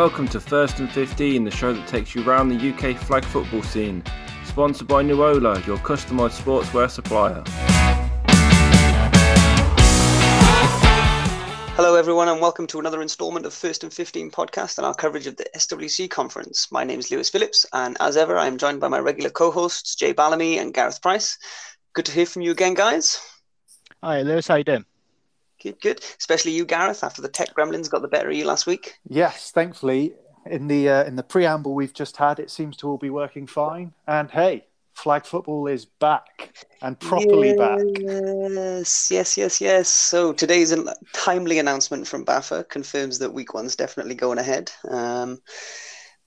Welcome to First and 15, the show that takes you around the UK flag football scene. Sponsored by Nuola, your customised sportswear supplier. Hello, everyone, and welcome to another instalment of First and 15 podcast and our coverage of the SWC conference. My name is Lewis Phillips, and as ever, I am joined by my regular co hosts, Jay Ballamy and Gareth Price. Good to hear from you again, guys. Hi, Lewis. How you doing? Good, good. Especially you, Gareth, after the tech gremlins got the better of you last week. Yes, thankfully, in the uh, in the preamble we've just had, it seems to all be working fine. And hey, flag football is back and properly yes, back. Yes, yes, yes, yes. So today's timely announcement from BAFA confirms that week one's definitely going ahead. Um,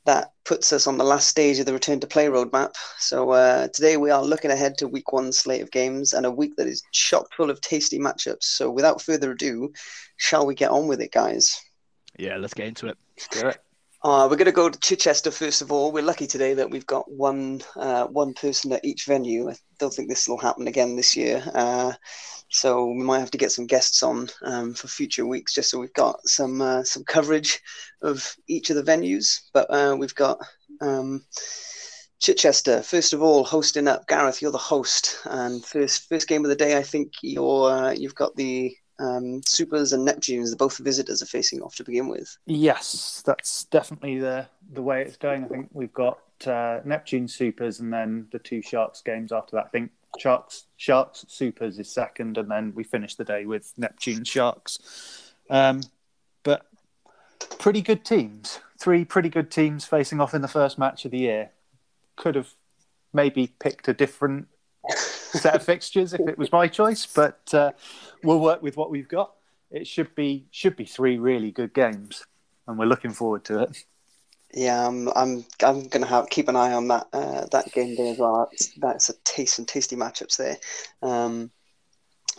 that puts us on the last stage of the return to play roadmap. So uh, today we are looking ahead to week one slate of games and a week that is chock full of tasty matchups. So without further ado, shall we get on with it, guys? Yeah, let's get into it. Do it. Uh, we're going to go to Chichester first of all. We're lucky today that we've got one uh, one person at each venue. I don't think this will happen again this year. Uh, so we might have to get some guests on um, for future weeks, just so we've got some uh, some coverage of each of the venues. But uh, we've got um, Chichester first of all hosting up. Gareth, you're the host, and first first game of the day. I think you're uh, you've got the um, Supers and Neptunes. The both visitors are facing off to begin with. Yes, that's definitely the the way it's going. I think we've got uh, Neptune Supers and then the two Sharks games after that. I think Sharks Sharks Supers is second, and then we finish the day with Neptune Sharks. Um, but pretty good teams. Three pretty good teams facing off in the first match of the year. Could have maybe picked a different set of fixtures if it was my choice, but uh, we'll work with what we've got. It should be should be three really good games, and we're looking forward to it. Yeah, I'm I'm I'm gonna have keep an eye on that uh, that game day as well. That's, that's a taste some tasty matchups there. Um,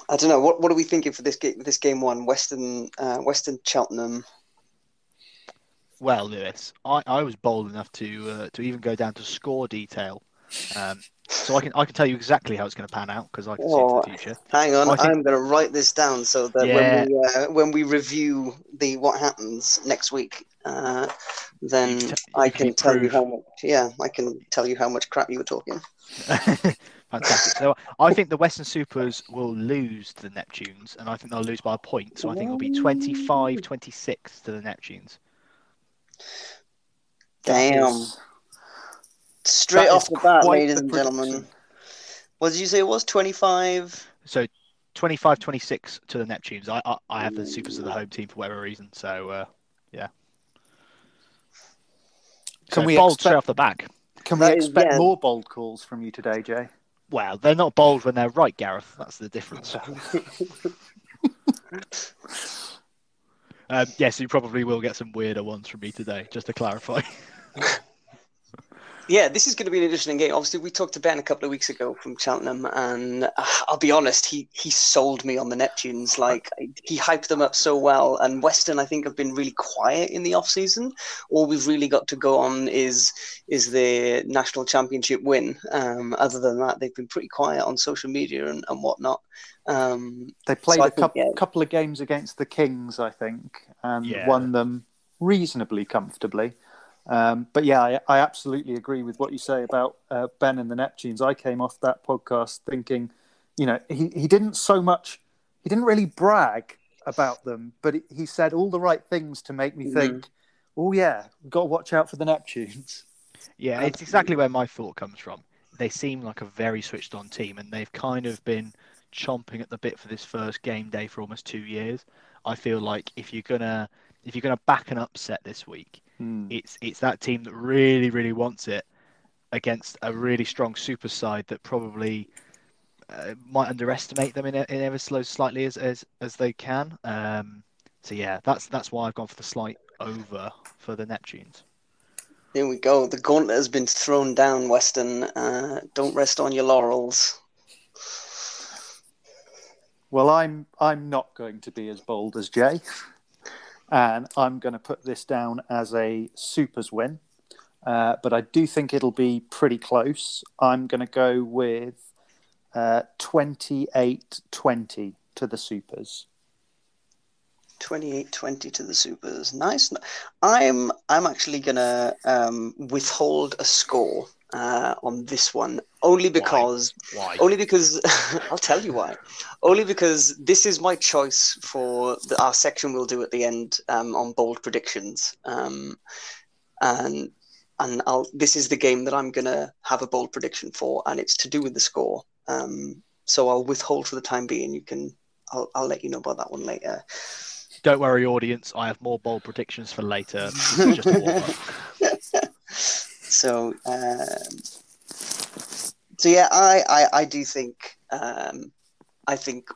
I don't know what what are we thinking for this game this game one Western uh, Western Cheltenham. Well, Lewis, I, I was bold enough to uh, to even go down to score detail, um, so I can I can tell you exactly how it's going to pan out because I can Oh, see into the future. Hang on, I think- I'm going to write this down so that Yeah. when we uh, when we review the what happens next week, uh, then You can t- I can can tell you how much. Yeah, I can tell you how much crap you were talking. Fantastic. So I think the Western Supers will lose to the Neptunes, and I think they'll lose by a point. So I think it'll be 25-26 to the Neptunes. Damn. Is- Straight that off the bat, ladies the and gentlemen. What did you say it was? 25? So 25-26 to the Neptunes. I, I I have the Supers of the home team for whatever reason. So uh, yeah. Can So we bold straight off the back? Can we That is- expect yeah. more bold calls from you today, Jay? Well, they're not bold when they're right, Gareth. That's the difference. Um, yes, you probably will get some weirder ones from me today, just to clarify. Yeah, this is going to be an interesting game. Obviously, we talked to Ben a couple of weeks ago from Cheltenham, and uh, I'll be honest, he he sold me on the Neptunes. Like he hyped them up so well, and Western, I think, have been really quiet in the off season. All we've really got to go on is is the national championship win. Um, other than that, they've been pretty quiet on social media and, and whatnot. Um, They played a think, couple, yeah. couple of games against the Kings, I think, and Yeah. won them reasonably comfortably. Um, but yeah, I, I absolutely agree with what you say about uh, Ben and the Neptunes. I came off that podcast thinking, you know, he, he didn't so much, he didn't really brag about them, but he, said all the right things to make me Mhm. think, oh yeah, we've got to watch out for the Neptunes. Yeah, it's exactly where my thought comes from. They seem like a very switched on team, and they've kind of been chomping at the bit for this first game day for almost two years. I feel like if you're gonna if you're gonna back an upset this week, Hmm. it's it's that team that really really wants it against a really strong super side that probably uh, might underestimate them in, in ever so slightly as as, as they can. Um, so yeah, that's that's why I've gone for the slight over for the Neptunes. there we go. The gauntlet has been thrown down, Western. Uh, don't rest on your laurels. Well, I'm I'm not going to be as bold as Jay, and I'm going to put this down as a supers win. Uh, but I do think it'll be pretty close. I'm going to go with uh, 28-20 to the supers. 28-20 to the Supers. Nice. I'm I'm actually gonna um, withhold a score uh, on this one only because Why? only because I'll tell you why. Only because this is my choice for the, our section we'll do at the end um, on bold predictions. Um, and and I'll this is the game that I'm gonna have a bold prediction for, and it's to do with the score. Um, so I'll withhold for the time being. You can I'll I'll let you know about that one later. Don't worry, audience. I have more bold predictions for later. Just. So, um, so yeah, I, I, I do think, um, I think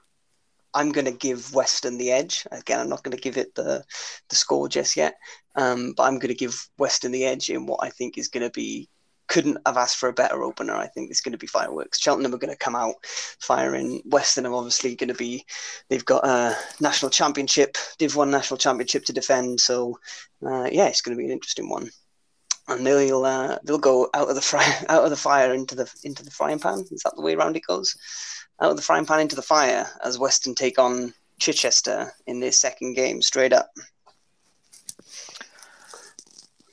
I'm going to give Western the edge. Again, I'm not going to give it the, the score just yet, um, but I'm going to give Western the edge in what I think is going to be. Couldn't have asked for a better opener. I think it's going to be fireworks. Cheltenham are going to come out firing. Western are obviously going to be. They've got a national championship, Div One national championship to defend. So, uh, yeah, it's going to be an interesting one and they'll uh, they'll go out of the fry out of the fire into the into the frying pan. Is that the way around it goes? Out of the frying pan into the fire as Western take on Chichester in their second game straight up.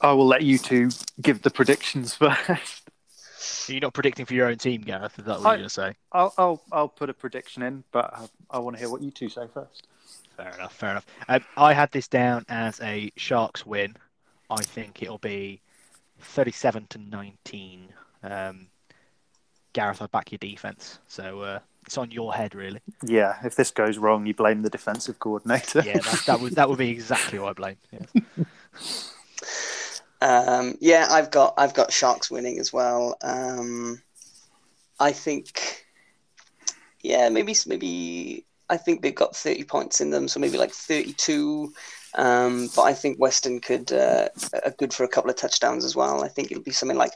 I will let you two give the predictions first. You're not predicting for your own team, Gareth. Is that what I- you're going to say? I'll, I'll I'll put a prediction in, but I, I want to hear what you two say first. Fair enough. Fair enough. Um, I had this down as a Sharks win. I think it'll be 37 to 19. Um, Gareth, I back your defense, so uh, it's on your head, really. Yeah, if this goes wrong, you blame the defensive coordinator. Yeah, that, that would that would be exactly what I blame. Yes. Um, yeah, I've got I've got Sharks winning as well. Um, I think, yeah, maybe maybe I think they've got thirty points in them, so maybe like thirty-two. Um, but I think Western could uh, are good for a couple of touchdowns as well. I think it'll be something like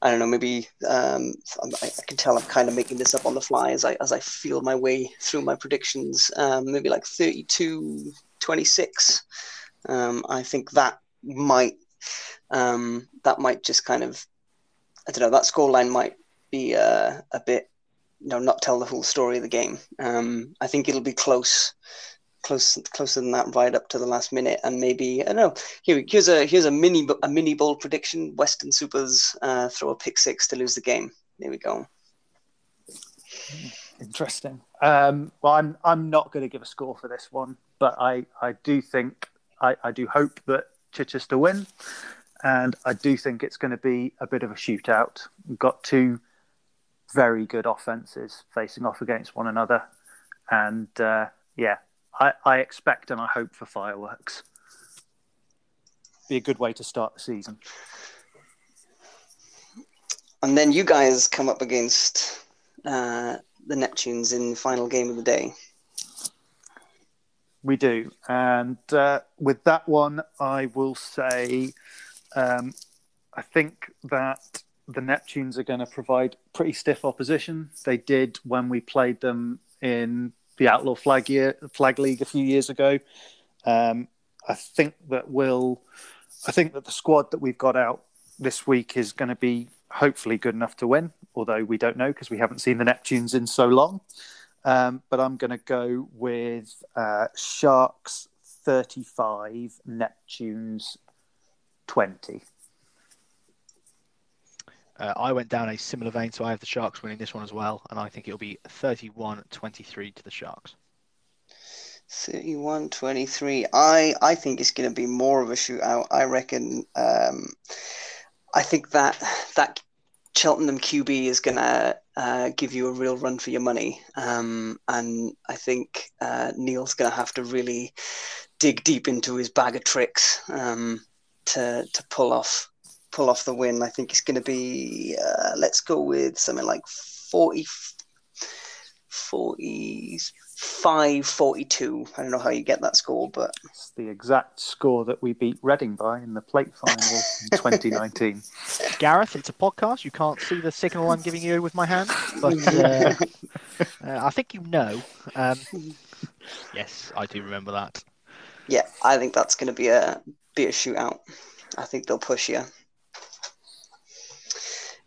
I don't know, maybe um, I, I can tell I'm kind of making this up on the fly as I as I feel my way through my predictions. Um, maybe like 32-26. Um, I think that might um, that might just kind of I don't know that scoreline might be uh, a bit you know not tell the whole story of the game. Um, I think it'll be close. Close, closer than that, right up to the last minute, and maybe I don't know. Here, here's a here's a mini a mini bold prediction: Western Supers uh, throw a pick six to lose the game. There we go. Interesting. Um, well, I'm I'm not going to give a score for this one, but I, I do think I, I do hope that Chichester win, and I do think it's going to be a bit of a shootout. We've got two very good offenses facing off against one another, and uh, yeah, I, I expect and I hope for fireworks. Be a good way to start the season. And then you guys come up against uh, the Neptunes in the final game of the day. We do. And uh, with that one, I will say um, I think that the Neptunes are going to provide pretty stiff opposition. They did when we played them in the Outlaw Flag, year, Flag League a few years ago. Um, I think that will. I think that the squad that we've got out this week is going to be hopefully good enough to win, although we don't know because we haven't seen the Neptunes in so long. Um, but I'm going to go with uh, Sharks 35, Neptunes 20. Uh, I went down a similar vein, so I have the Sharks winning this one as well, and I think it'll be 31-23 to the Sharks. 31 23. I, I think it's going to be more of a shootout. I reckon. Um, I think that that Cheltenham QB is going to uh, give you a real run for your money. Um, and I think uh, Neil's going to have to really dig deep into his bag of tricks um, to, to pull off pull off the win. I think it's going to be, uh, let's go with something like 40, 45 42. I don't know how you get that score, but It's the exact score that we beat Reading by in the plate final in 2019. Gareth, it's a podcast. You can't see the signal I'm giving you with my hand, but uh, uh, I think you know. Um, yes, I do remember that. yeah, I think that's going to be a be a shootout. I think they'll push you.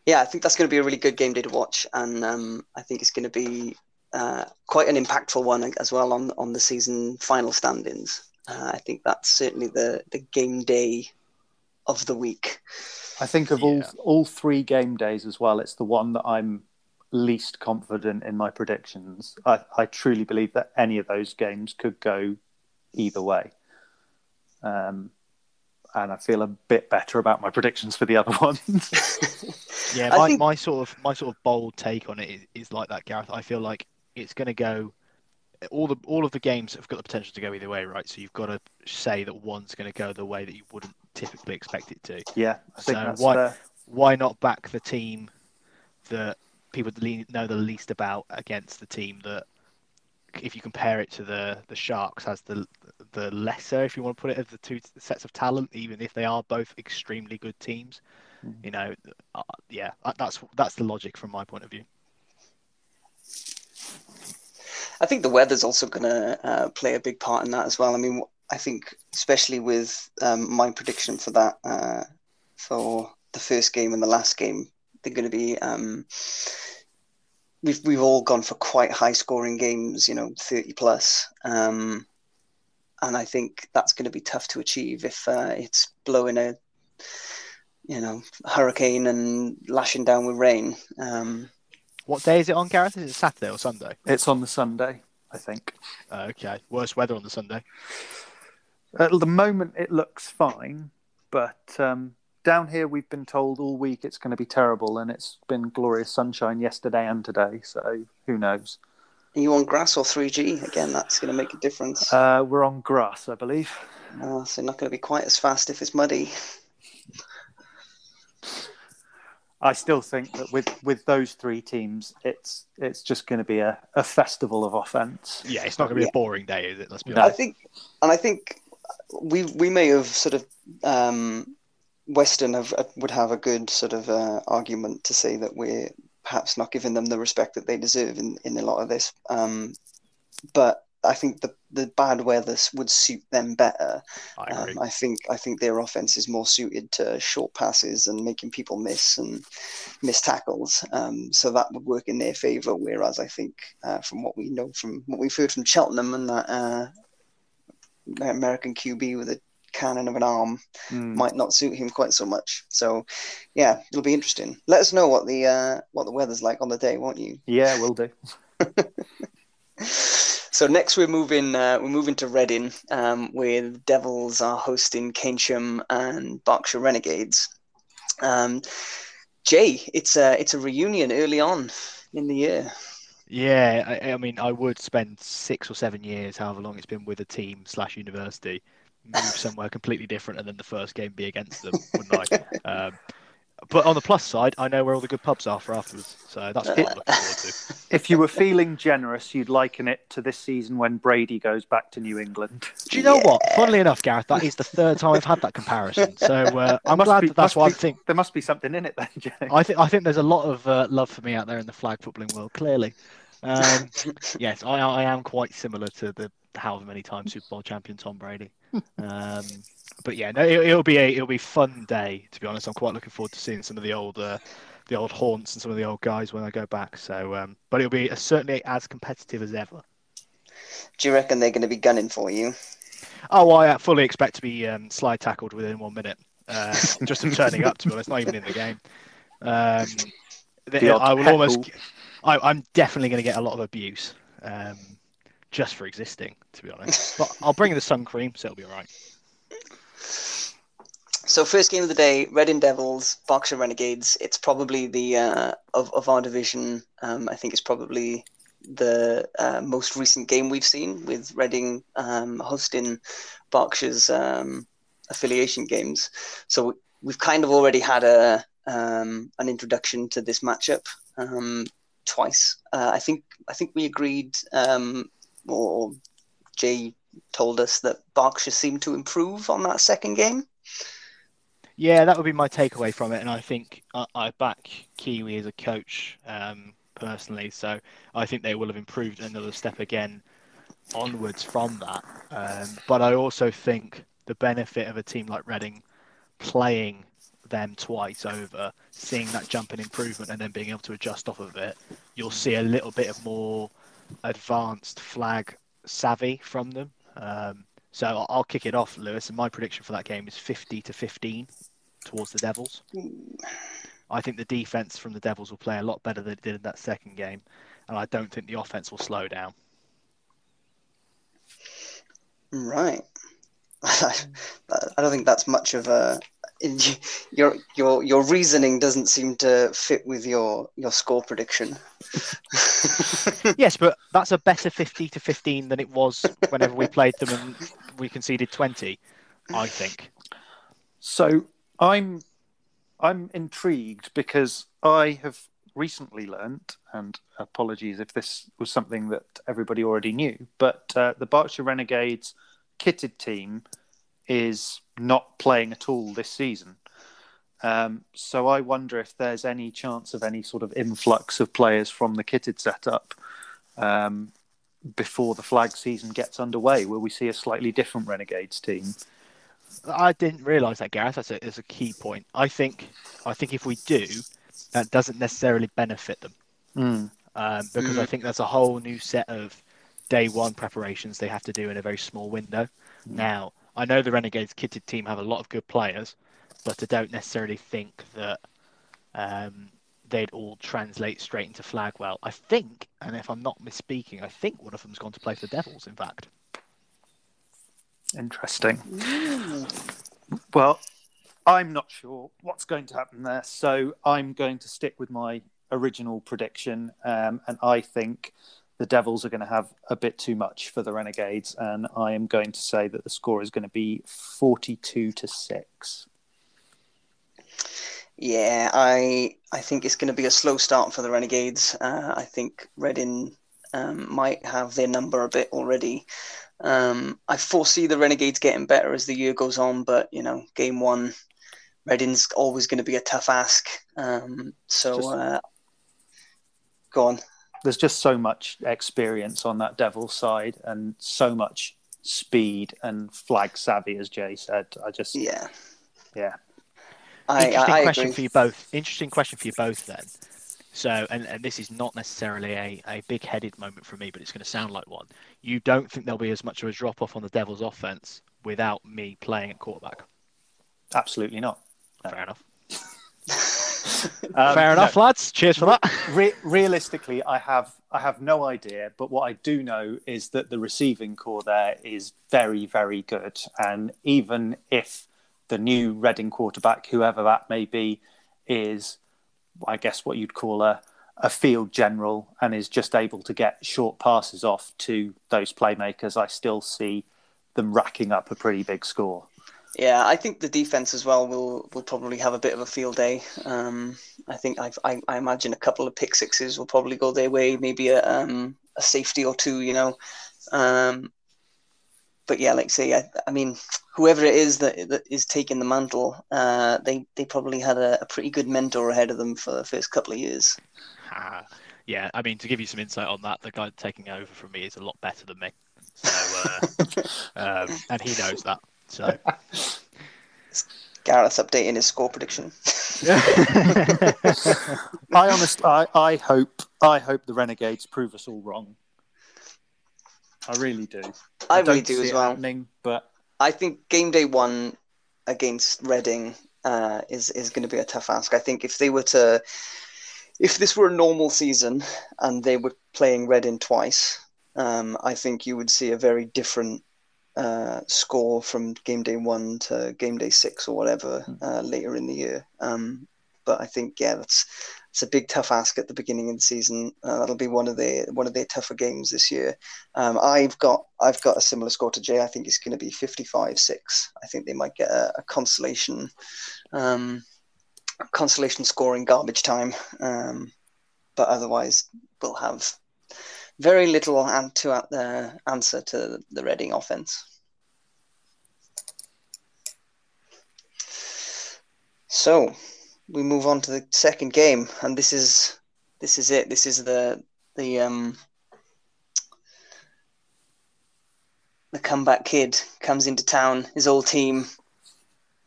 Yeah, I think that's going to be a really good game day to watch, and um, I think it's going to be uh, quite an impactful one as well on on the season final standings. Uh, I think that's certainly the the game day of the week. I think of all all three game days as well. It's the one that I'm least confident in my predictions. I, I truly believe that any of those games could go either way. Um, and I feel a bit better about my predictions for the other ones. Yeah, my, think- my sort of my sort of bold take on it is, is like that, Gareth. I feel like it's going to go. All the all of the games have got the potential to go either way, right? So you've got to say that one's going to go the way that you wouldn't typically expect it to. yeah, I think So that's why- fair. Why not back the team that people know the least about against the team that, if you compare it to the the Sharks, has the the lesser, if you want to put it, of the two sets of talent, even if they are both extremely good teams. Mhm. You know, uh, yeah, that's that's the logic from my point of view. I think the weather's also going to uh, play a big part in that as well. I mean, I think especially with um, my prediction for that uh, for the first game and the last game, they're going to be. Um, we've we've all gone for quite high scoring games, you know, thirty plus, um, and I think that's going to be tough to achieve if uh, it's blowing a, you know, hurricane and lashing down with rain. Um, What day is it on, Gareth? Is it Saturday or Sunday? It's on the Sunday, I think. Uh, okay, worst weather on the Sunday. At the moment, it looks fine, but um, down here we've been told all week it's going to be terrible, and it's been glorious sunshine yesterday and today. So who knows? Are you on grass or 3G? Again, that's going to make a difference. Uh, we're on grass, I believe. Uh, so not going to be quite as fast if it's muddy. I still think that with, with those three teams, it's it's just going to be a, a festival of offense. Yeah, it's not going to be Yeah. a boring day, is it? Let's be No. I honest. think, and I think we we may have sort of um, Western have would have a good sort of uh, argument to say that we're perhaps not giving them the respect that they deserve in, in a lot of this. Um, but I think the the bad weather would suit them better. I. Um, I think I think their offense is more suited to short passes and making people miss and miss tackles. Um, so that would work in their favour. Whereas I think, uh, from what we know from what we've heard from Cheltenham and that uh, American QB with a cannon of an arm Mm. might not suit him quite so much. So yeah, it'll be interesting. Let us know what the uh, what the weather's like on the day, won't you? Yeah, we'll do. So next we're moving uh, we're moving to Reading, um, where the Devils are hosting Keynsham and Berkshire Renegades. Um, Jay, it's a it's a reunion early on in the year. Yeah, I, I mean, I would spend six or seven years, however long it's been with a team slash university, move somewhere completely different, and then the first game be against them, wouldn't I? Um, but on the plus side, I know where all the good pubs are for afterwards, so that's what I'm looking forward to. If you were feeling generous, you'd liken it to this season when Brady goes back to New England. Do you know what? Funnily enough, Gareth, that is the third time I've had that comparison. So uh, I'm glad be- that that's must why I think There must be something in it then, Jay. I think I think there's a lot of uh, love for me out there in the flag footballing world. Clearly, um, yes, I, I am quite similar to the however many times Super Bowl champion Tom Brady. Um, but yeah, no, it, it'll be a it'll be a fun day. To be honest, I'm quite looking forward to seeing some of the old uh, the old haunts and some of the old guys when I go back. So, um, but it'll be uh, certainly as competitive as ever. Do you reckon they're going to be gunning for you? Oh, I uh, fully expect to be um, slide tackled within one minute. Uh, just from turning up, to be honest, not even in the game. Um, the- The I will almost. heckle. I, I'm definitely going to get a lot of abuse, um, just for existing, to be honest. But I'll bring the sun cream, so it'll be all right. So first game of the day, Reading Devils, Berkshire Renegades. It's probably the uh, of of our division. Um, I think it's probably the uh, most recent game we've seen with Reading um, hosting Berkshire's um, affiliation games. So we've kind of already had a um, an introduction to this matchup um, twice. Uh, I think I think we agreed, um, or Jay told us that Berkshire seemed to improve on that second game. Yeah, that would be my takeaway from it, and I think I, I back Kiwi as a coach um, personally. So I think they will have improved another step again onwards from that. Um, but I also think the benefit of a team like Reading playing them twice over, seeing that jump in improvement, and then being able to adjust off of it, you'll see a little bit of more advanced flag savvy from them. Um, So I'll, kick it off, Lewis. And my prediction for that game is 50 to 15 towards the Devils. I think the defense from the Devils will play a lot better than it did in that second game, and I don't think the offense will slow down. Right. I don't think that's much of a your your your reasoning doesn't seem to fit with your your score prediction. yes, but that's a better 50 to 15 than it was whenever we played them and we conceded 20, I think. So, I'm I'm intrigued because I have recently learnt, and apologies if this was something that everybody already knew, but uh, the Berkshire Renegades kitted team is not playing at all this season. Um, so I wonder if there's any chance of any sort of influx of players from the kitted setup um, before the flag season gets underway. Will we see a slightly different Renegades team? I didn't realise that, Gareth. That's a, that's a key point. I think I think if we do, that doesn't necessarily benefit them mm. um, because mm. I think there's a whole new set of day one preparations they have to do in a very small window. Mm. Now, I know the Renegades kitted team have a lot of good players, but I don't necessarily think that um, they'd all translate straight into Flagwell. I think, and if I'm not misspeaking, I think one of them's gone to play for the Devils, in fact. Interesting. Well, I'm not sure what's going to happen there, so I'm going to stick with my original prediction, um, and I think the Devils are going to have a bit too much for the Renegades, and I am going to say that the score is going to be 42 to 6. Yeah, I I think it's going to be a slow start for the Renegades. Uh, I think Reading um, might have their number a bit already. Um, I foresee the Renegades getting better as the year goes on, but you know, game one, Reading's always going to be a tough ask. Um, so, Just... uh, go on there's just so much experience on that devil side and so much speed and flag savvy, as Jay said. I just yeah yeah. I, Interesting I, I question agree. for you both. Interesting question for you both then. So, and, and this is not necessarily a, a big headed moment for me, but it's going to sound like one. You don't think there'll be as much of a drop off on the Devils' offense without me playing at quarterback? Absolutely not. Fair enough. Um, Fair enough, no, lads. Cheers for that. Re- realistically, I have I have no idea, but what I do know is that the receiving corps there is very very good, and even if the new Reading quarterback, whoever that may be, is I guess what you'd call a a field general and is just able to get short passes off to those playmakers, I still see them racking up a pretty big score. Yeah, I think the defense as well will will probably have a bit of a field day. Um, I think I've, i I imagine a couple of pick sixes will probably go their way, maybe a um, a safety or two, you know. Um, but yeah, like say, I, I mean, whoever it is that, that is taking the mantle, uh, they they probably had a, a, pretty good mentor ahead of them for the first couple of years. Ah, yeah, I mean, to give you some insight on that, the guy taking over from me is a lot better than me, so uh, um, and he knows that. So Gareth's updating his score prediction. I honestly, I, I hope, I hope the Renegades prove us all wrong. I really do. I, I really do as well. But I think game day one against Reading uh, is is going to be a tough ask. I think if they were to, if this were a normal season and they were playing Reading twice, um, I think you would see a very different uh, score from game day one to game day six or whatever hmm. uh, later in the year. Um, but I think yeah, that's it's a big tough ask at the beginning of the season. Uh, that'll be one of the one of their tougher games this year. Um, I've got I've got a similar score to Jay. I think it's going to be 55-6. I think they might get a, a consolation um, consolation score in garbage time. Um, but otherwise, we'll have very little to uh, answer to the Reading offense. So we move on to the second game, and this is this is it. This is the the um the comeback kid comes into town. His old team,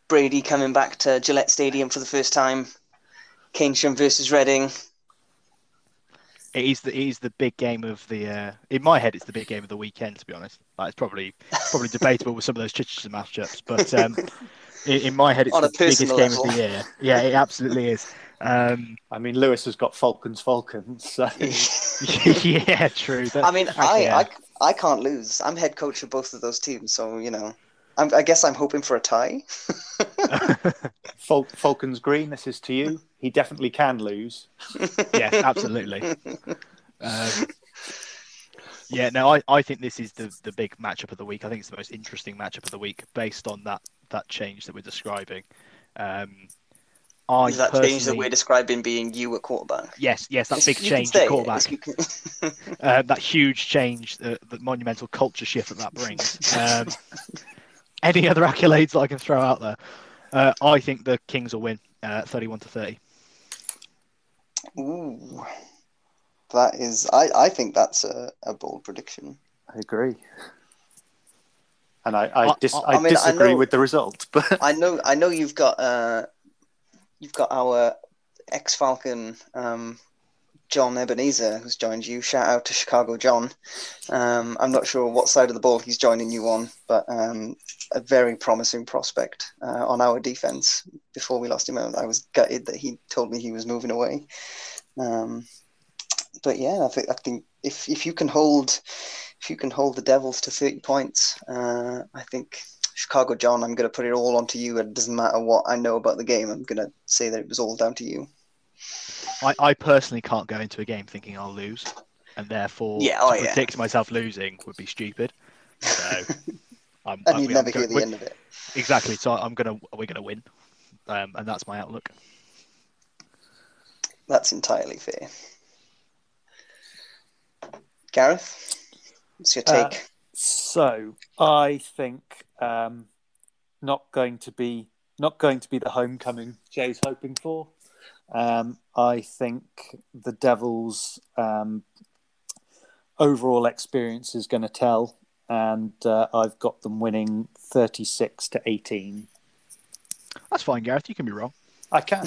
Brady coming back to Gillette Stadium for the first time. Keynsham versus Reading. It is the it is the big game of the. Uh, in my head, it's the big game of the weekend. To be honest, like, it's probably probably debatable with some of those Chichester matchups, but um, in, in my head, it's On the biggest personal game of the year. Yeah, it absolutely is. Um, I mean, Lewis has got Falcons, Falcons. So yeah, true. That- I mean, actually, I, yeah. I I can't lose. I'm head coach of both of those teams, so you know, I'm, I guess I'm hoping for a tie. Fal- Falcons Green, this is to you. He definitely can lose. yes, absolutely. Um, yeah, no, I, I think this is the, the big matchup of the week. I think it's the most interesting matchup of the week based on that that change that we're describing. Um, I Is that change that we're describing being you at quarterback? Yes, yes, that big You change at quarterback, can- uh, that huge change, the, the monumental culture shift that that brings. Um, any other accolades that I can throw out there? Uh, I think the Kings will win, uh, thirty-one to thirty. Ooh, that is. I, I think that's a, a bold prediction. I agree. And I, I, I- dis- I- I, I mean, I disagree know- with the result, but I know. I know you've got. Uh, you've got our ex Falcon, um, John Ebenezer, who's joined you. Shout out to Chicago John. Um, I'm not sure what side of the ball he's joining you on, but um, a very promising prospect uh, on our defense. Before we lost him I was gutted that he told me he was moving away. Um, but yeah, I think I think if if you can hold if you can hold the Devils to 30 points, uh, I think Chicago John, I'm going to put it all onto you. It doesn't matter what I know about the game. I'm going to say that it was all down to you. I, I personally can't go into a game thinking I'll lose, and therefore Yeah, oh, to yeah. predict myself losing would be stupid. So I'm, And I'm- you'd I'm never go- hear the we- end of it. Exactly. So I'm gonna we're gonna win, um, and that's my outlook. That's entirely fair. Gareth, what's your Uh, take? So I think um, not going to be not going to be the homecoming Jay's hoping for. Um, I think the Devils' um, overall experience is going to tell, and uh, I've got them winning thirty-six to eighteen. That's fine, Gareth. You can be wrong. I can,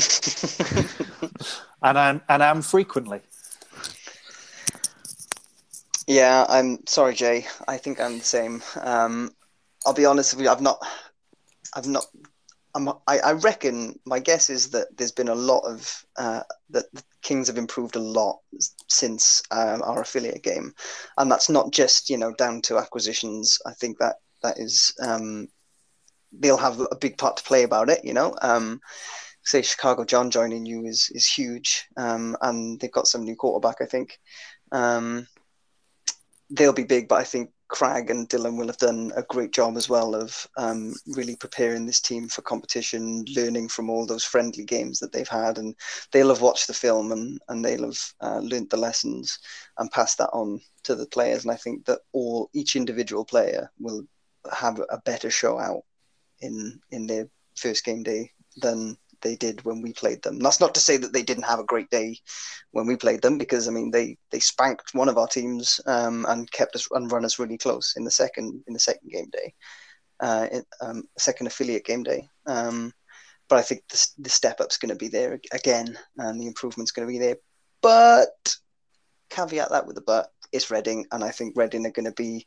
and I'm and I'm frequently. Yeah, I'm sorry, Jay. I think I'm the same. Um, I'll be honest with you. I've not, I've not. I, I reckon my guess is that there's been a lot of uh, that the Kings have improved a lot since um, our affiliate game, and that's not just you know down to acquisitions. I think that that is um, they'll have a big part to play about it. You know, um, say Chicago John joining you is is huge, um, and they've got some new quarterback. I think. Um, they'll be big, but I think Crag and Dylan will have done a great job as well of um, really preparing this team for competition, learning from all those friendly games that they've had, and they'll have watched the film and and they'll have uh, learnt the lessons and passed that on to the players. And I think that all each individual player will have a better show out in in their first game day than they did when we played them. That's not to say that they didn't have a great day when we played them, because I mean they they spanked one of our teams um, and kept us and run us really close in the second in the second game day, uh, um, second affiliate game day. Um, but I think the, the step up's going to be there again, and the improvement's going to be there. But caveat that with the but, it's Reading, and I think Reading are going to be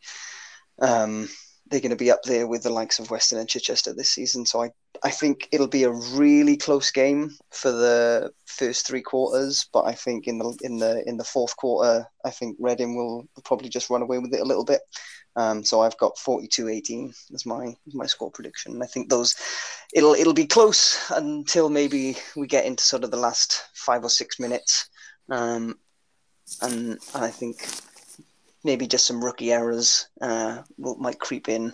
um, they're going to be up there with the likes of Western and Chichester this season. So I, I think it'll be a really close game for the first three quarters. But I think in the in the in the fourth quarter, I think Reading will probably just run away with it a little bit. Um, so I've got 42-18 as my as my score prediction. And I think those it'll it'll be close until maybe we get into sort of the last five or six minutes. Um, and, and I think maybe just some rookie errors uh, will, might creep in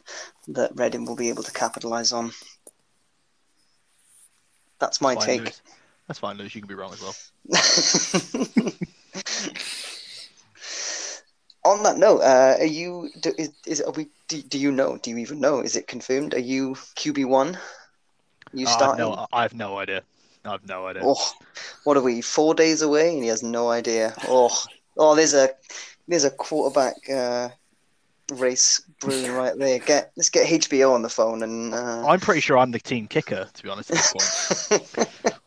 that Reading will be able to capitalise on. That's my Fine, take. Lewis. That's fine, Lewis. You can be wrong as well. on that note, uh, are you? Do, is, is are we? Do, do you know? Do you even know? Is it confirmed? Are you QB one? You I have, starting? no, I have no idea. I have no idea. Oh, what are we? Four days away, and he has no idea. Oh, oh, there's a there's a quarterback uh, race brewing right there. Get let's get HBO on the phone and. Uh... I'm pretty sure I'm the team kicker, to be honest. At this point.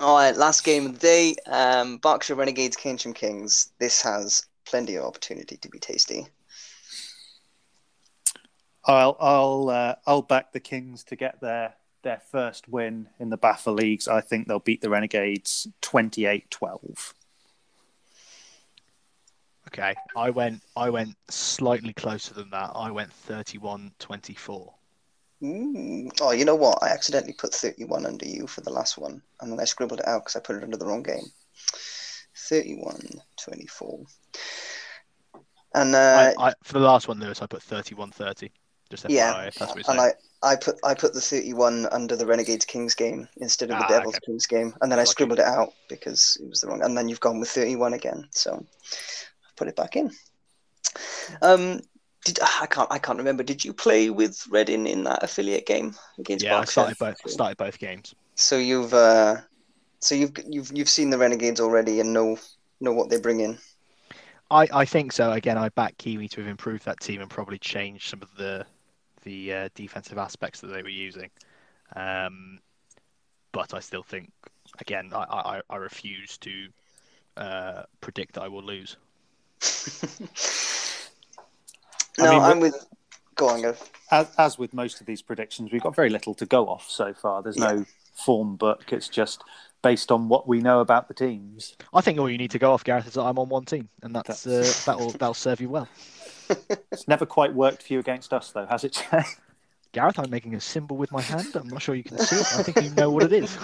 All right, last game of the day. Um, Berkshire Renegades, Keynsham Kings. This has plenty of opportunity to be tasty. I'll I'll uh, I'll back the Kings to get their their first win in the BAFA leagues. I think they'll beat the Renegades 28-12. Okay, I went I went slightly closer than that. I went 31-24. Ooh. Oh, you know what? I accidentally put 31 under you for the last one, and then I scribbled it out because I put it under the wrong game. 31 24. And uh, I, I, for the last one, Lewis, I put 31-30. Just FYI, Yeah, if that's what you're and. I, I put I put the 31 under the Renegades Kings game instead of the Ah, Devils okay. Kings game, and then I scribbled it out because it was the wrong. And then you've gone with 31 again, so I put it back in. Um, did I can't I can't remember. Did you play with Reading in that affiliate game against yeah, I started both started both games. So you've uh, so you've you've you've seen the Renegades already and know know what they bring in. I, I think so. Again, I back Kiwi to have improved that team and probably changed some of the the uh, defensive aspects that they were using. Um, but I still think, again, I, I, I refuse to uh, predict that I will lose. no, mean, I'm with. Go on, go. As, as with most of these predictions, we've got very little to go off so far. There's no form book. It's just based on what we know about the teams. I think all you need to go off, Gareth, is that I'm on one team, and that's uh, that'll that'll serve you well. It's never quite worked for you against us, though, has it, Gareth, I'm making a symbol with my hand. I'm not sure you can see it. I think you know what it is.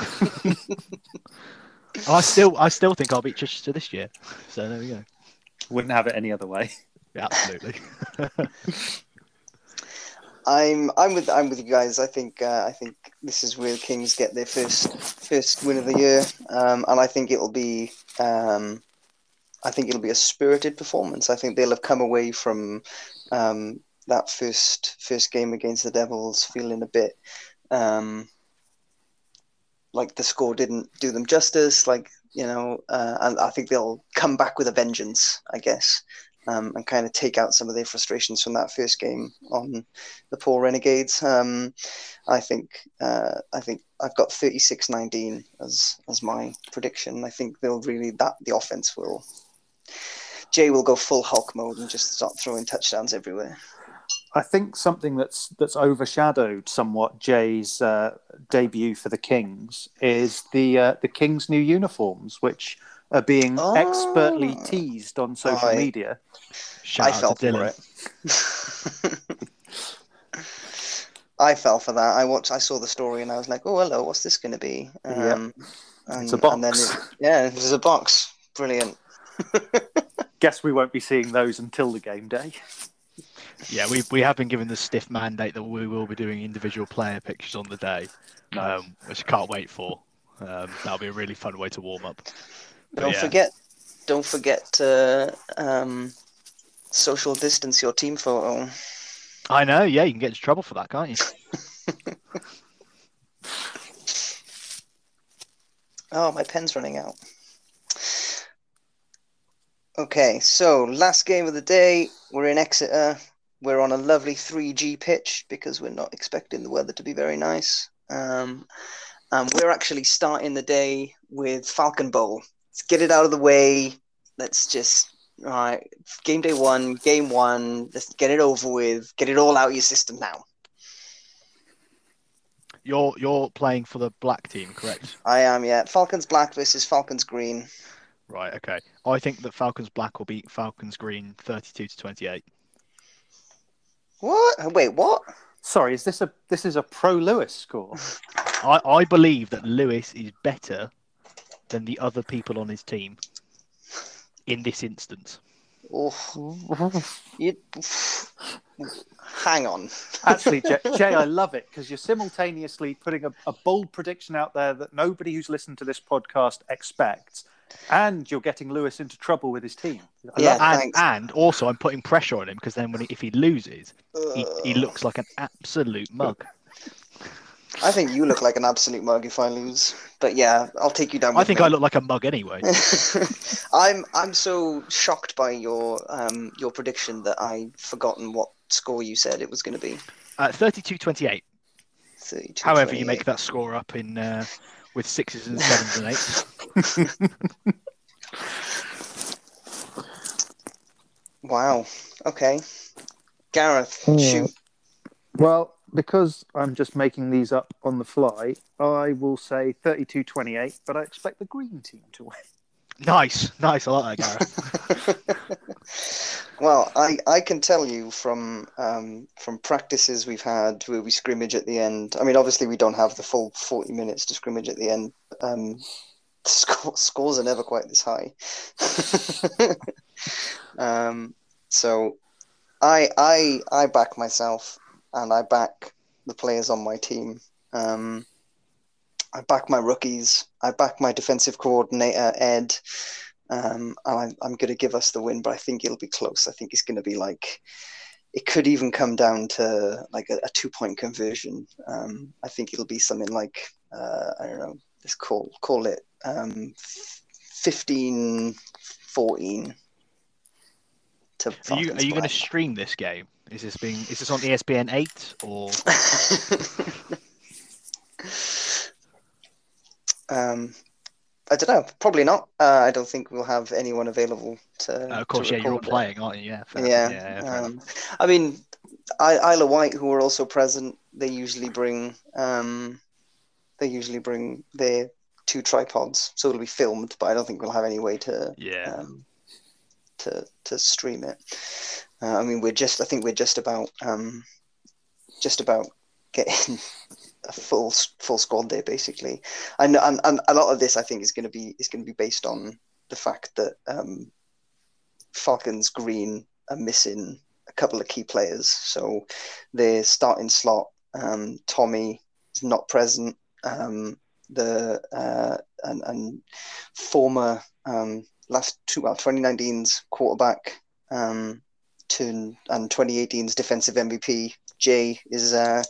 I still, I still think I'll beat Chichester this year. So there we go. Wouldn't have it any other way. Yeah, absolutely. I'm I'm with I'm with you guys. I think uh, I think this is where the Kings get their first first win of the year, um, and I think it'll be um, I think it'll be a spirited performance. I think they'll have come away from um, that first first game against the Devils feeling a bit um, like the score didn't do them justice. Like you know, uh, and I think they'll come back with a vengeance. I guess. Um, and kind of take out some of their frustrations from that first game on the poor Renegades. Um, I think uh, I think I've got 36-19 as as my prediction. I think they'll really that the offense will. Jay will go full Hulk mode and just start throwing touchdowns everywhere. I think something that's that's overshadowed somewhat Jay's uh, debut for the Kings is the uh, the Kings' new uniforms, which are being Oh. expertly teased on social I- media. Shout I fell for it. I fell for that. I watched. I saw the story and I was like, "Oh, hello. What's this going to be?" Yeah. Um, and, It's a And then box. it, yeah, it was a box. Brilliant. Guess we won't be seeing those until the game day. Yeah, we we have been given the stiff mandate that we will be doing individual player pictures on the day, Nice. um, which I can't wait for. Um, that'll be a really fun way to warm up. But Don't yeah. forget. Don't forget to um, social distance your team photo. I know. Yeah, you can get into trouble for that, can't you? Oh, my pen's running out. Okay, so last game of the day. We're in Exeter. We're on a lovely 3G pitch because we're not expecting the weather to be very nice. Um, and we're actually starting the day with Falcon Bowl. Let's get it out of the way. Let's just, all right, game day one, game one. Let's get it over with. Get it all out of your system now. You're you're playing for the black team, correct? I am, yeah. Falcons black versus Falcons green. Right. Okay. I think that Falcons black will beat Falcons green, thirty-two to twenty-eight. What? Wait, what? Sorry, is this a this is a pro Lewis score? I, I believe that Lewis is better than the other people on his team in this instance. Oh, you, hang on. Actually, Jay, Jay, I love it because you're simultaneously putting a, a bold prediction out there that nobody who's listened to this podcast expects, and you're getting Lewis into trouble with his team. Yeah. And, thanks. and also, I'm putting pressure on him because then when he, if he loses, he, he looks like an absolute mug. I think you look like an absolute mug if I lose. But yeah, I'll take you down. I think me. I look like a mug anyway. I'm I'm so shocked by your um your prediction that I've forgotten what score you said it was going to be. Uh, 32-28. 32, However, you make that score up in uh, with sixes and sevens and eights. Wow. Okay. Gareth, shoot. Well, because I'm just making these up on the fly, I will say 32-28, but I expect the green team to win. Nice, nice. I like that, Gareth. well, I, I can tell you from um, from practices we've had where we scrimmage at the end. I mean, obviously we don't have the full forty minutes to scrimmage at the end. Um, score, scores are never quite this high. um, so, I I I back myself and I back the players on my team. Um, I back my rookies. I back my defensive coordinator Ed. Um, and I, I'm going to give us the win, but I think it'll be close. I think it's going to be like it could even come down to like a, a two point conversion. Um, I think it'll be something like uh, I don't know. Let's call call it um, 15 14 to Are you are you going to stream this game? Is this being is this on ESPN eight or um, I don't know. Probably not. Uh, I don't think we'll have anyone available to. Uh, of course, to yeah, you're all playing, aren't you? Yeah, fair, Yeah. yeah, fair um, I mean, I, Isle of Wight, who are also present, they usually bring. Um, they usually bring their two tripods, so it'll be filmed. But I don't think we'll have any way to yeah. um, to to stream it. Uh, I mean, we're just. I think we're just about um, just about getting a full full squad there, basically. And and, and a lot of this, I think, is going to be is going to be based on the fact that um, Falcons Green are missing a couple of key players. So their starting slot, um, Tommy is not present. Um, the uh, and, and former um, last two well 2019's quarterback um, to and 2018's defensive MVP Jay is uh,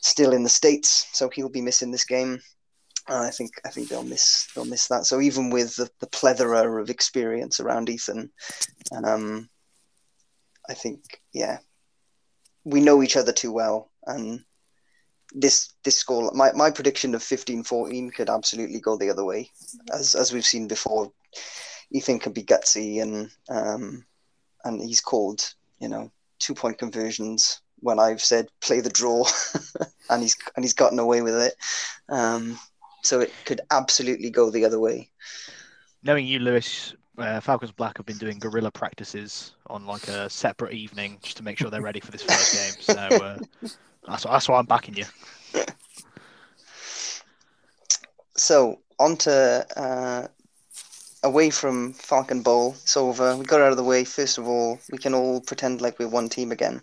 still in the states, so he'll be missing this game. Uh, I think I think they'll miss they'll miss that. So even with the, the plethora of experience around Ethan, um, I think yeah, we know each other too well, and this this score my, my prediction of 15-14 could absolutely go the other way, as as we've seen before. Ethan can be gutsy and um, and he's called you know two point conversions when I've said play the draw, and he's and he's gotten away with it. Um, so it could absolutely go the other way. Knowing you, Lewis, uh, Falcons Black have been doing guerrilla practices on like a separate evening just to make sure they're ready for this first game. So uh, that's that's why I'm backing you. So on to uh, away from Falcon Bowl. It's over. We got out of the way. First of all, we can all pretend like we're one team again.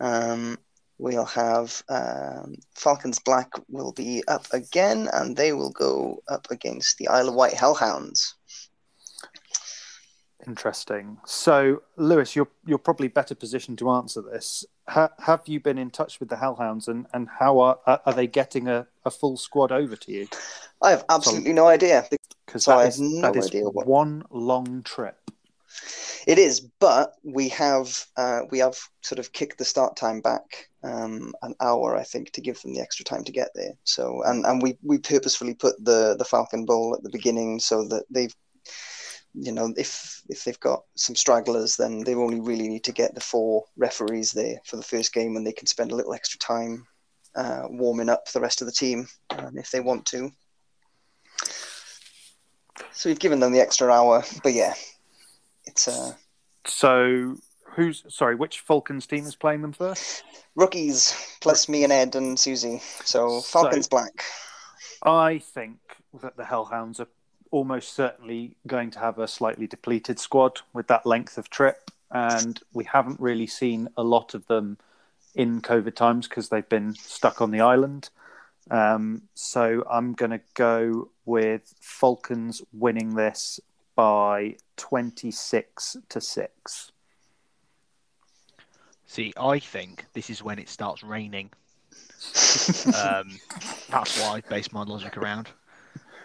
Um, we'll have um, Falcons Black will be up again, and they will go up against the Isle of Wight Hellhounds. Interesting. So, Lewis, you're you're probably better positioned to answer this. Ha- have you been in touch with the Hellhounds, and, and how are are they getting a, a full squad over to you? I have absolutely no idea. Because So I that have is no that is one long trip. It is, but we have uh, we have sort of kicked the start time back um, an hour, I think, to give them the extra time to get there. So, and, and we, we purposefully put the, the Falcon Bowl at the beginning so that they've, you know, if if they've got some stragglers, then they only really need to get the four referees there for the first game, and they can spend a little extra time uh, warming up the rest of the team um, if they want to. So we've given them the extra hour, but yeah, it's uh, So, who's sorry? Which Falcons team is playing them first? rookies plus me and Ed and Susie. So Falcons black. I think that the Hellhounds are almost certainly going to have a slightly depleted squad with that length of trip, and we haven't really seen a lot of them in COVID times because they've been stuck on the island. Um, so I'm going to go with Falcons winning this by 26 to 6. See, I think this is when it starts raining. um, that's why I base my logic around.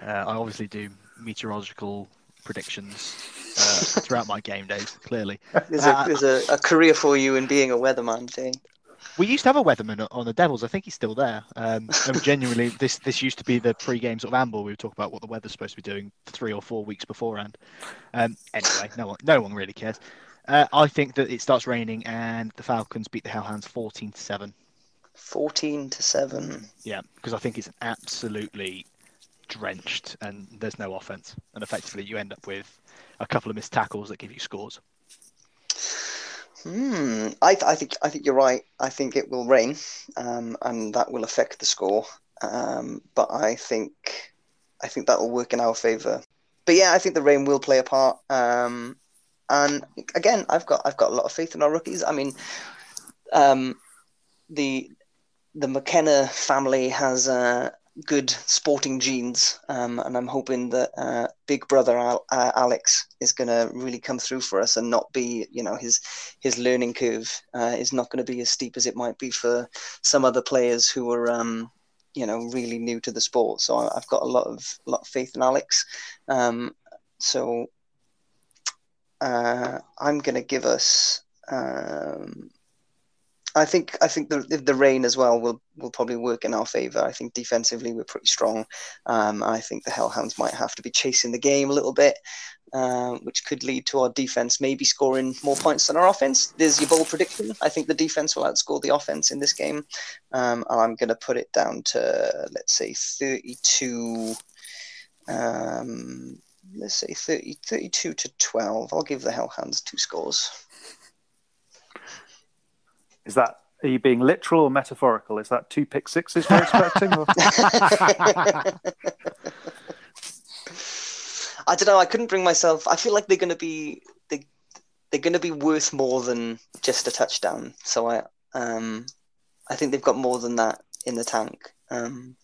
Uh, I obviously do meteorological predictions uh, throughout my game days. Clearly, There's a Uh, there's a, a career for you in being a weatherman thing. We used to have a weatherman on the Devils. I think he's still there. Um, and genuinely, this this used to be the pre-game sort of amble. We would talk about what the weather's supposed to be doing three or four weeks beforehand. Um, anyway, no one no one really cares. Uh, I think that it starts raining and the Falcons beat the Hellhounds fourteen to seven. 14 to 7. Yeah, because I think it's absolutely drenched and there's no offense, and effectively you end up with a couple of missed tackles that give you scores. Hmm. I, th- I think I think you're right. I think it will rain, um, and that will affect the score. Um, but I think I think that will work in our favour. But yeah, I think the rain will play a part. Um, and again, I've got I've got a lot of faith in our rookies. I mean, um, the the McKenna family has uh, good sporting genes, um, and I'm hoping that uh, big brother Al- uh, Alex is going to really come through for us and not be, you know, his his learning curve uh, is not going to be as steep as it might be for some other players who are, um, you know, really new to the sport. So I've got a lot of lot of faith in Alex. Um, so uh, I'm going to give us. Um, I think I think the the rain as well will will probably work in our favour. I think defensively we're pretty strong. Um, I think the Hellhounds might have to be chasing the game a little bit, um, which could lead to our defense maybe scoring more points than our offense. There's your bold prediction. I think the defense will outscore the offense in this game, um, and I'm going to put it down to let's say 32. Um, let's say 30, 32 to 12. I'll give the Hellhounds two scores. Is that are you being literal or metaphorical? Is that two pick sixes we're expecting? I don't know. I couldn't bring myself. I feel like they're going to be they they're going to be worth more than just a touchdown. So I um I think they've got more than that in the tank. Um,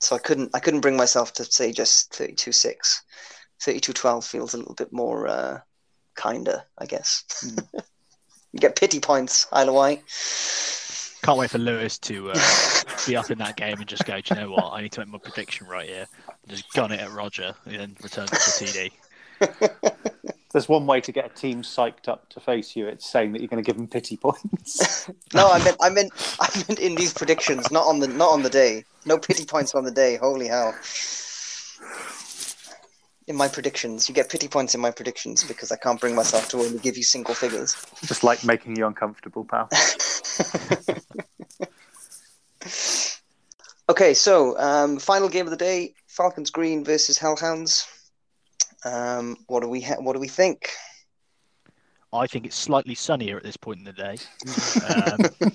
so I couldn't I couldn't bring myself to say just 32-6. 32-12 feels a little bit more uh, kinder, I guess. you get pity points, either way. Can't wait for Lewis to uh, be up in that game and just go, do you know what? I need to make my prediction right here. Just gun it at Roger and then return to TD. There's one way to get a team psyched up to face you. It's saying that you're going to give them pity points. No, I meant I meant I meant in these predictions, not on the not on the day. No pity points on the day. Holy hell! In my predictions, you get pity points in my predictions because I can't bring myself to only give you single figures. Just like making you uncomfortable, pal. Okay, so um, final game of the day: Falcons Green versus Hellhounds. Um, what do we ha- what do we think? I think it's slightly sunnier at this point in the day. Um,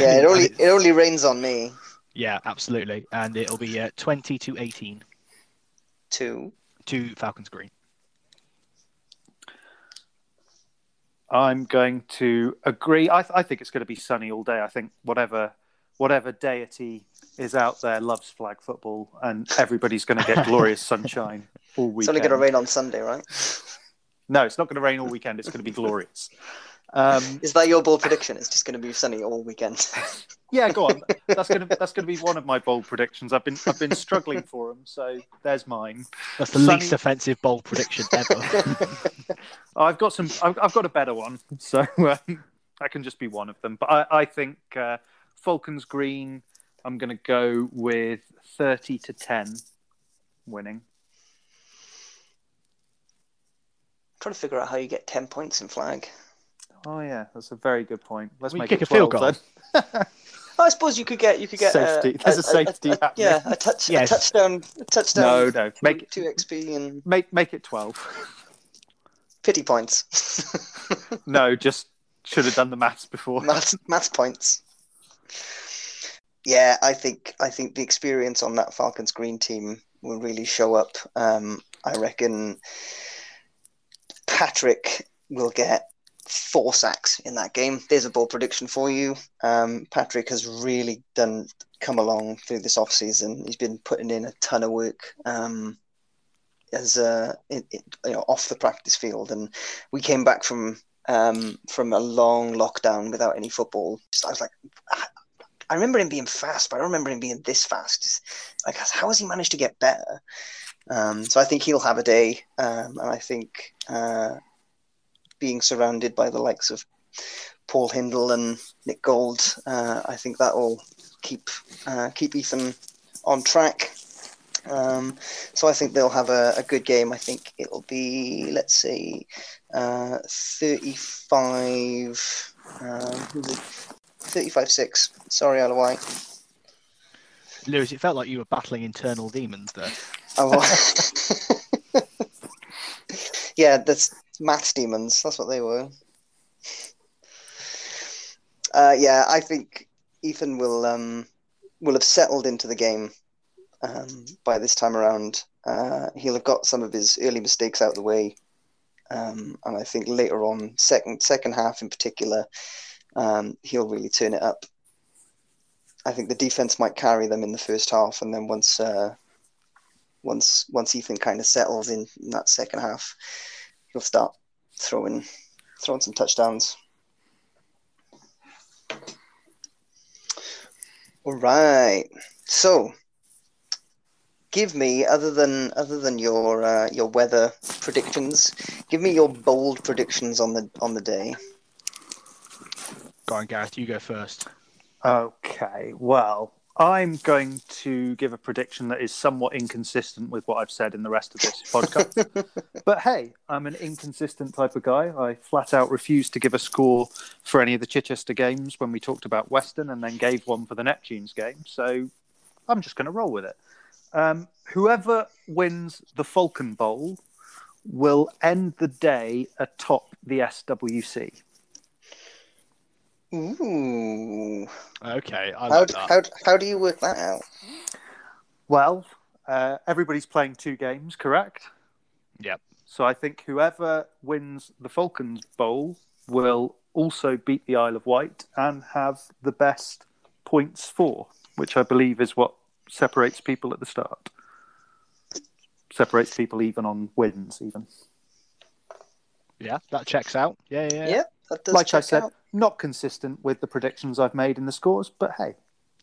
Yeah, it only it- it only rains on me. yeah, absolutely. And it'll be uh, 20 to 18 Too. To Falcons Green. I'm going to agree. I, th- I think it's going to be sunny all day. I think whatever whatever deity is out there loves flag football, and everybody's going to get glorious sunshine all It's only going to rain on Sunday, right? No, it's not going to rain all weekend. It's going to be glorious. Um, Is that your bold prediction? It's just going to be sunny all weekend. yeah, go on. That's going to that's going to be one of my bold predictions. I've been I've been struggling for them, so there's mine. That's the Sunny- least offensive bold prediction ever. I've got some. I've, I've got a better one, so um, that can just be one of them. But I, I think uh, Falcons Green. I'm going to go with thirty to ten, winning. trying to figure out how you get 10 points in flag. Oh yeah, that's a very good point. Let's We make kick it a field 12 goal. then. I suppose you could get you could get Safety. There's a safety a- happening. yeah, a touch, Yes. a touchdown, a touchdown. No, no. Make two XP and make make it twelve. pity points. No, just should have done the maths before. maths, maths points. Yeah, I think I think the experience on that Falcons Green team will really show up. Um, I reckon Patrick will get four sacks in that game. There's a bold prediction for you. Um, Patrick has really done come along through this off season. He's been putting in a ton of work. Um, as uh, it, it, you know, off the practice field, and we came back from um, from a long lockdown without any football. Just, I was like, I remember him being fast, but I don't remember him being this fast. Like, how has he managed to get better? Um, so I think he'll have a day, um, and I think uh, being surrounded by the likes of Paul Hindle and Nick Gold. Uh, I think that will keep uh, keep Ethan on track. Um, so I think they'll have a, a, good game. I think it'll be, let's see, uh, 35, um, 35 6. Sorry, Wight. Lewis, it felt like you were battling internal demons there. Oh, yeah, that's maths demons. That's what they were. Uh, yeah, I think Ethan will um, will have settled into the game um, by this time around. Uh, he'll have got some of his early mistakes out of the way, um, and I think later on, second second half in particular, um, he'll really turn it up. I think the defense might carry them in the first half, and then once uh, once once Ethan kind of settles in, in that second half, he'll start throwing throwing some touchdowns. All right, so give me other than other than your uh, your weather predictions, give me your bold predictions on the on the day. Go on, Gareth. You go first. Okay. Well, I'm going to give a prediction that is somewhat inconsistent with what I've said in the rest of this podcast. but hey, I'm an inconsistent type of guy. I flat out refused to give a score for any of the Chichester games when we talked about Western and then gave one for the Neptunes game. So I'm just going to roll with it. Um, whoever wins the Falcon Bowl will end the day atop the SWC. Ooh. Okay. I how, like do, how, how do you work that out? Well, uh, everybody's playing two games, correct? Yep. So I think whoever wins the Falcons Bowl will also beat the Isle of Wight and have the best points for, which I believe is what separates people at the start. Separates people even on wins, even. Yeah, that checks out. Yeah, yeah. Yeah, that does like I check said, out. Not consistent with the predictions I've made in the scores, but hey.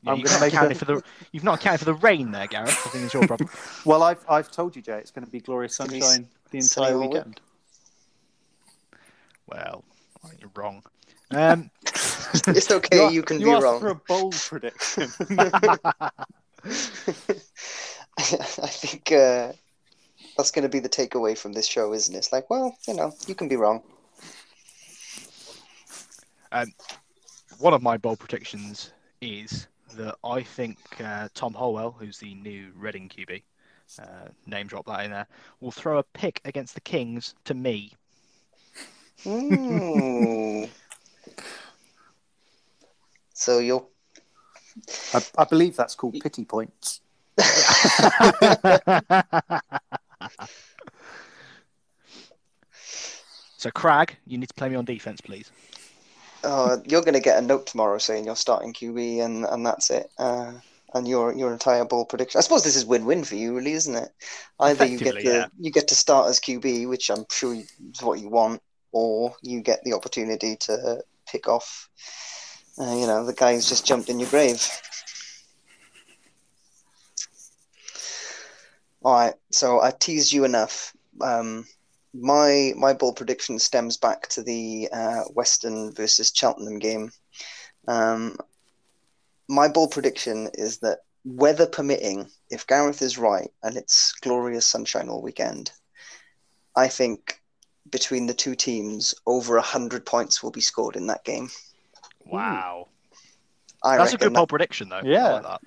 Yeah, I'm gonna make accounted for the, you've not accounted for the rain there, Gareth. I think it's your problem. Well, I've I've told you, Jay, it's going to be glorious sunshine the entire weekend. well, you're wrong. Um, It's okay, a- you can you be asked wrong. for a bold prediction. I think uh, that's going to be the takeaway from this show, isn't it? It's like, well, you know, you can be wrong. One of my bold predictions is that I think uh, Tom Holwell, who's the new Reading QB, uh, name drop that in there, will throw a pick against the Kings to me. Ooh. so you're I, I believe that's called pity points. so, Crag, you need to play me on defense, please. Uh, you're going to get a note tomorrow saying you're starting QB and, and that's it. Uh, and your your entire ball prediction. I suppose this is win-win for you, really, isn't it? Either you get to yeah. you get to start as QB, which I'm sure is what you want, or you get the opportunity to pick off, uh, you know, the guy who's just jumped in your grave. All right, so I teased you enough. Um, my my ball prediction stems back to the uh, Western versus Cheltenham game. Um, my ball prediction is that weather permitting, if Gareth is right and it's glorious sunshine all weekend, I think between the two teams, over hundred points will be scored in that game. Wow. I That's a reckon good bold prediction, though. I Yeah. like that.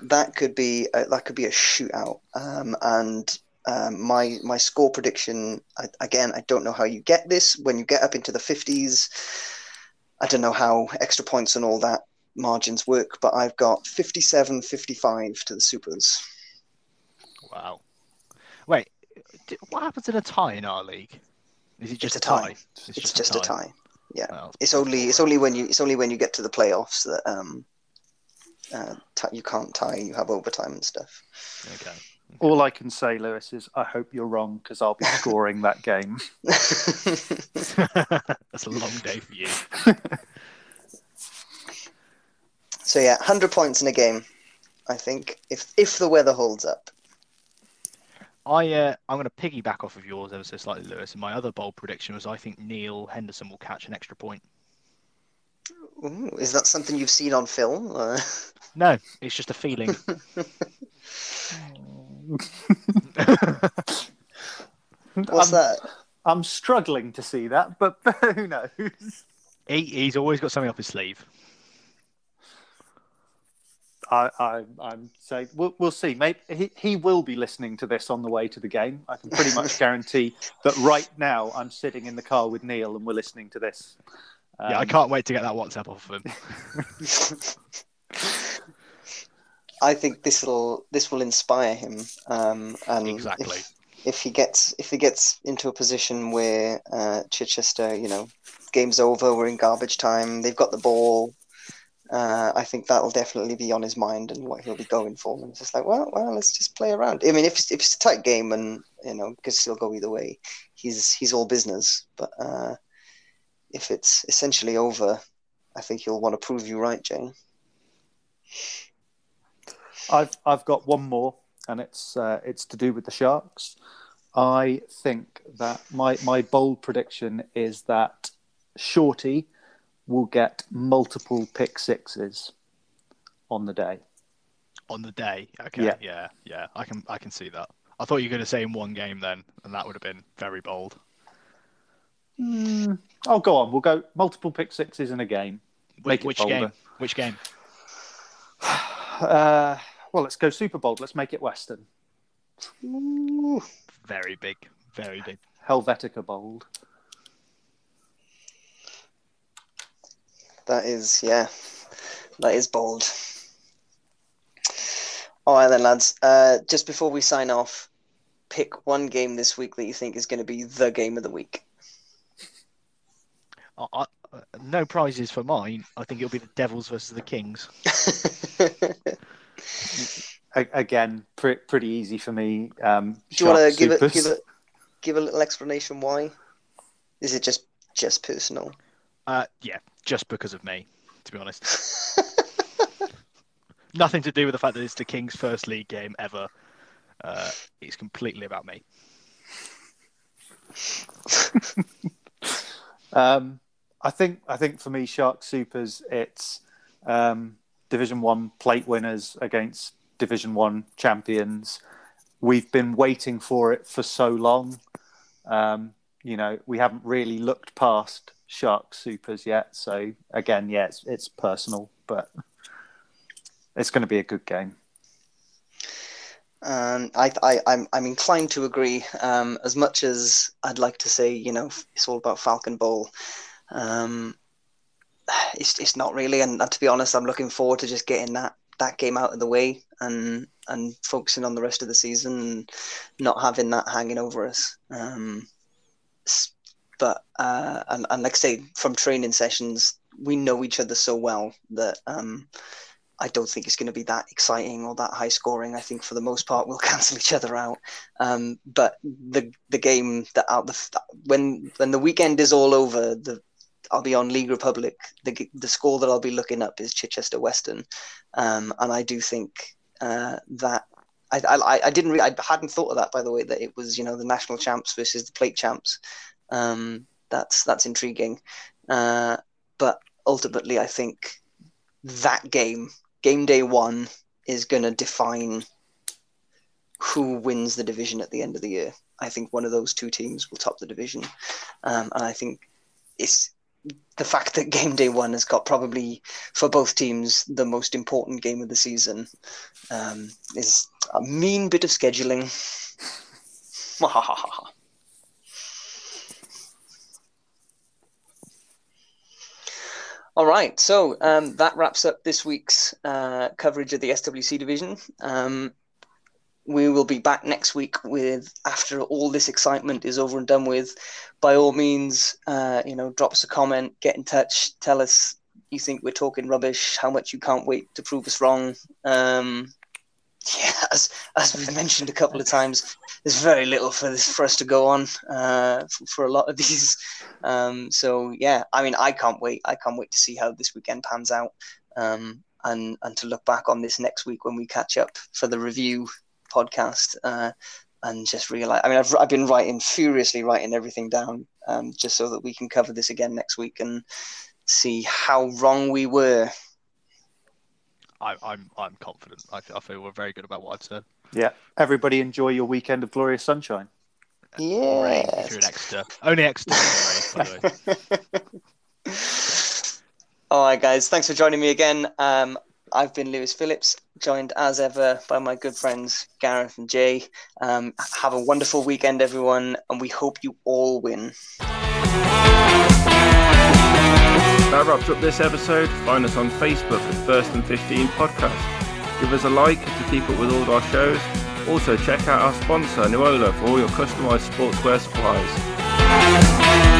that could be a, that could be a shootout. Um, and um, my my score prediction I, again, I don't know how you get this when you get up into the fifties. I don't know how extra points and all that margins work, but I've got 57-55 to the Supers. Wow. Wait, what happens in a tie in our league? Is it just It's a tie. It's, It's just a tie. Yeah. Well, It's only it's only when you it's only when you get to the playoffs that um uh, t- you can't tie. You have overtime and stuff. Okay. All I can say, Lewis, is I hope you're wrong because I'll be scoring that game. That's a long day for you. so yeah, hundred points in a game. I think if if the weather holds up. I uh, I'm going to piggyback off of yours ever so slightly, Lewis. And my other bold prediction was I think Neil Henderson will catch an extra point. Ooh, is that something you've seen on film? Uh... No, it's just a feeling. What's I'm, that? I'm struggling to see that, but who knows? he, he's always got something up his sleeve. I, I, I'm saying we'll, we'll see. Maybe he, he will be listening to this on the way to the game. I can pretty much guarantee that right now I'm sitting in the car with Neil and we're listening to this. yeah, I Um, can't wait to get that WhatsApp off of him. I think this will this will inspire him. Um, and Exactly. If, if he gets if he gets into a position where uh, Chichester, you know, game's over, we're in garbage time, they've got the ball. Uh, I think that'll definitely be on his mind and what he'll be going for. And it's just like, well, well, let's just play around. I mean, if it's, if it's a tight game and you know, because he'll go either way, he's he's all business. But uh, if it's essentially over, I think he'll want to prove you right, Jay. I've I've got one more, and it's uh, it's to do with the Sharks. I think that my my bold prediction is that Shorty will get multiple pick sixes on the day. On the day. Okay. Yeah. Yeah. yeah, I can I can see that. I thought you were going to say in one game then, and that would have been very bold. Mm, oh, go on. We'll go multiple pick sixes in a game. Make Which bolder. game? Which game? Uh, well, let's go super bold. Let's make it Western. Ooh. Very big. Very big. Helvetica bold. That is, yeah, that is bold. All right, then, lads. Uh, just before we sign off, pick one game this week that you think is going to be the game of the week. I, I, uh, no prizes for mine. I think it'll be the Devils versus the Kings. A- again, pre- pretty easy for me. Um, Do you want to give it, give it, give a little explanation why? Is it just just personal? Uh, yeah, just because of me, to be honest. Nothing to do with the fact that it's the Kings' first league game ever. Uh, it's completely about me. Um, I think I think for me, Shark Supers, it's um, Division One plate winners against Division One champions. We've been waiting for it for so long. Um, you know, we haven't really looked past Shark Supers yet. So again, yeah, it's, it's personal, but it's going to be a good game. Um, I, I, I'm, I'm inclined to agree. Um, as much as I'd like to say, you know, it's all about Falcon Bowl. Um, it's, it's not really, and, and to be honest, I'm looking forward to just getting that, that game out of the way and and focusing on the rest of the season and not having that hanging over us. Um, but uh, and, and like I say, from training sessions, we know each other so well that um, I don't think it's going to be that exciting or that high scoring. I think for the most part we'll cancel each other out. Um, but the the game that out the when when the weekend is all over, the I'll be on League Republic. The the score that I'll be looking up is Chichester Western, um, and I do think uh, that. I, I, I didn't re- I hadn't thought of that by the way that it was you know the national champs versus the plate champs um, that's that's intriguing uh, but ultimately I think that game game day one is going to define who wins the division at the end of the year. I think one of those two teams will top the division, um, and I think it's the fact that game day one has got probably for both teams the most important game of the season um, is a mean bit of scheduling. All right, so um, that wraps up this week's uh, coverage of the SWC division. Um, we will be back next week with after all this excitement is over and done with. By all means, uh, you know, drop us a comment, get in touch, tell us you think we're talking rubbish, how much you can't wait to prove us wrong. Um, yeah, as, as we've mentioned a couple of times, there's very little for this for us to go on uh, for, for a lot of these. Um, so yeah, I mean, I can't wait. I can't wait to see how this weekend pans out, um, and and to look back on this next week when we catch up for the review podcast. Uh, and just realize, I mean, I've, I've been writing furiously, writing everything down, um, just so that we can cover this again next week and see how wrong we were. I, I'm I'm confident. I, I feel we're very good about what I've said. Yeah. Everybody enjoy your weekend of glorious sunshine. Yeah. if you're an Exeter. Only Exeter. rain, by the way. All right, guys. Thanks for joining me again. Um, I've been Lewis Phillips, joined as ever by my good friends Gareth and Jay. Um, have a wonderful weekend, everyone, and we hope you all win. That wraps up this episode. Find us on Facebook at First and 15 Podcast. Give us a like to keep up with all our shows. Also, check out our sponsor, Nuola, for all your customized sportswear supplies.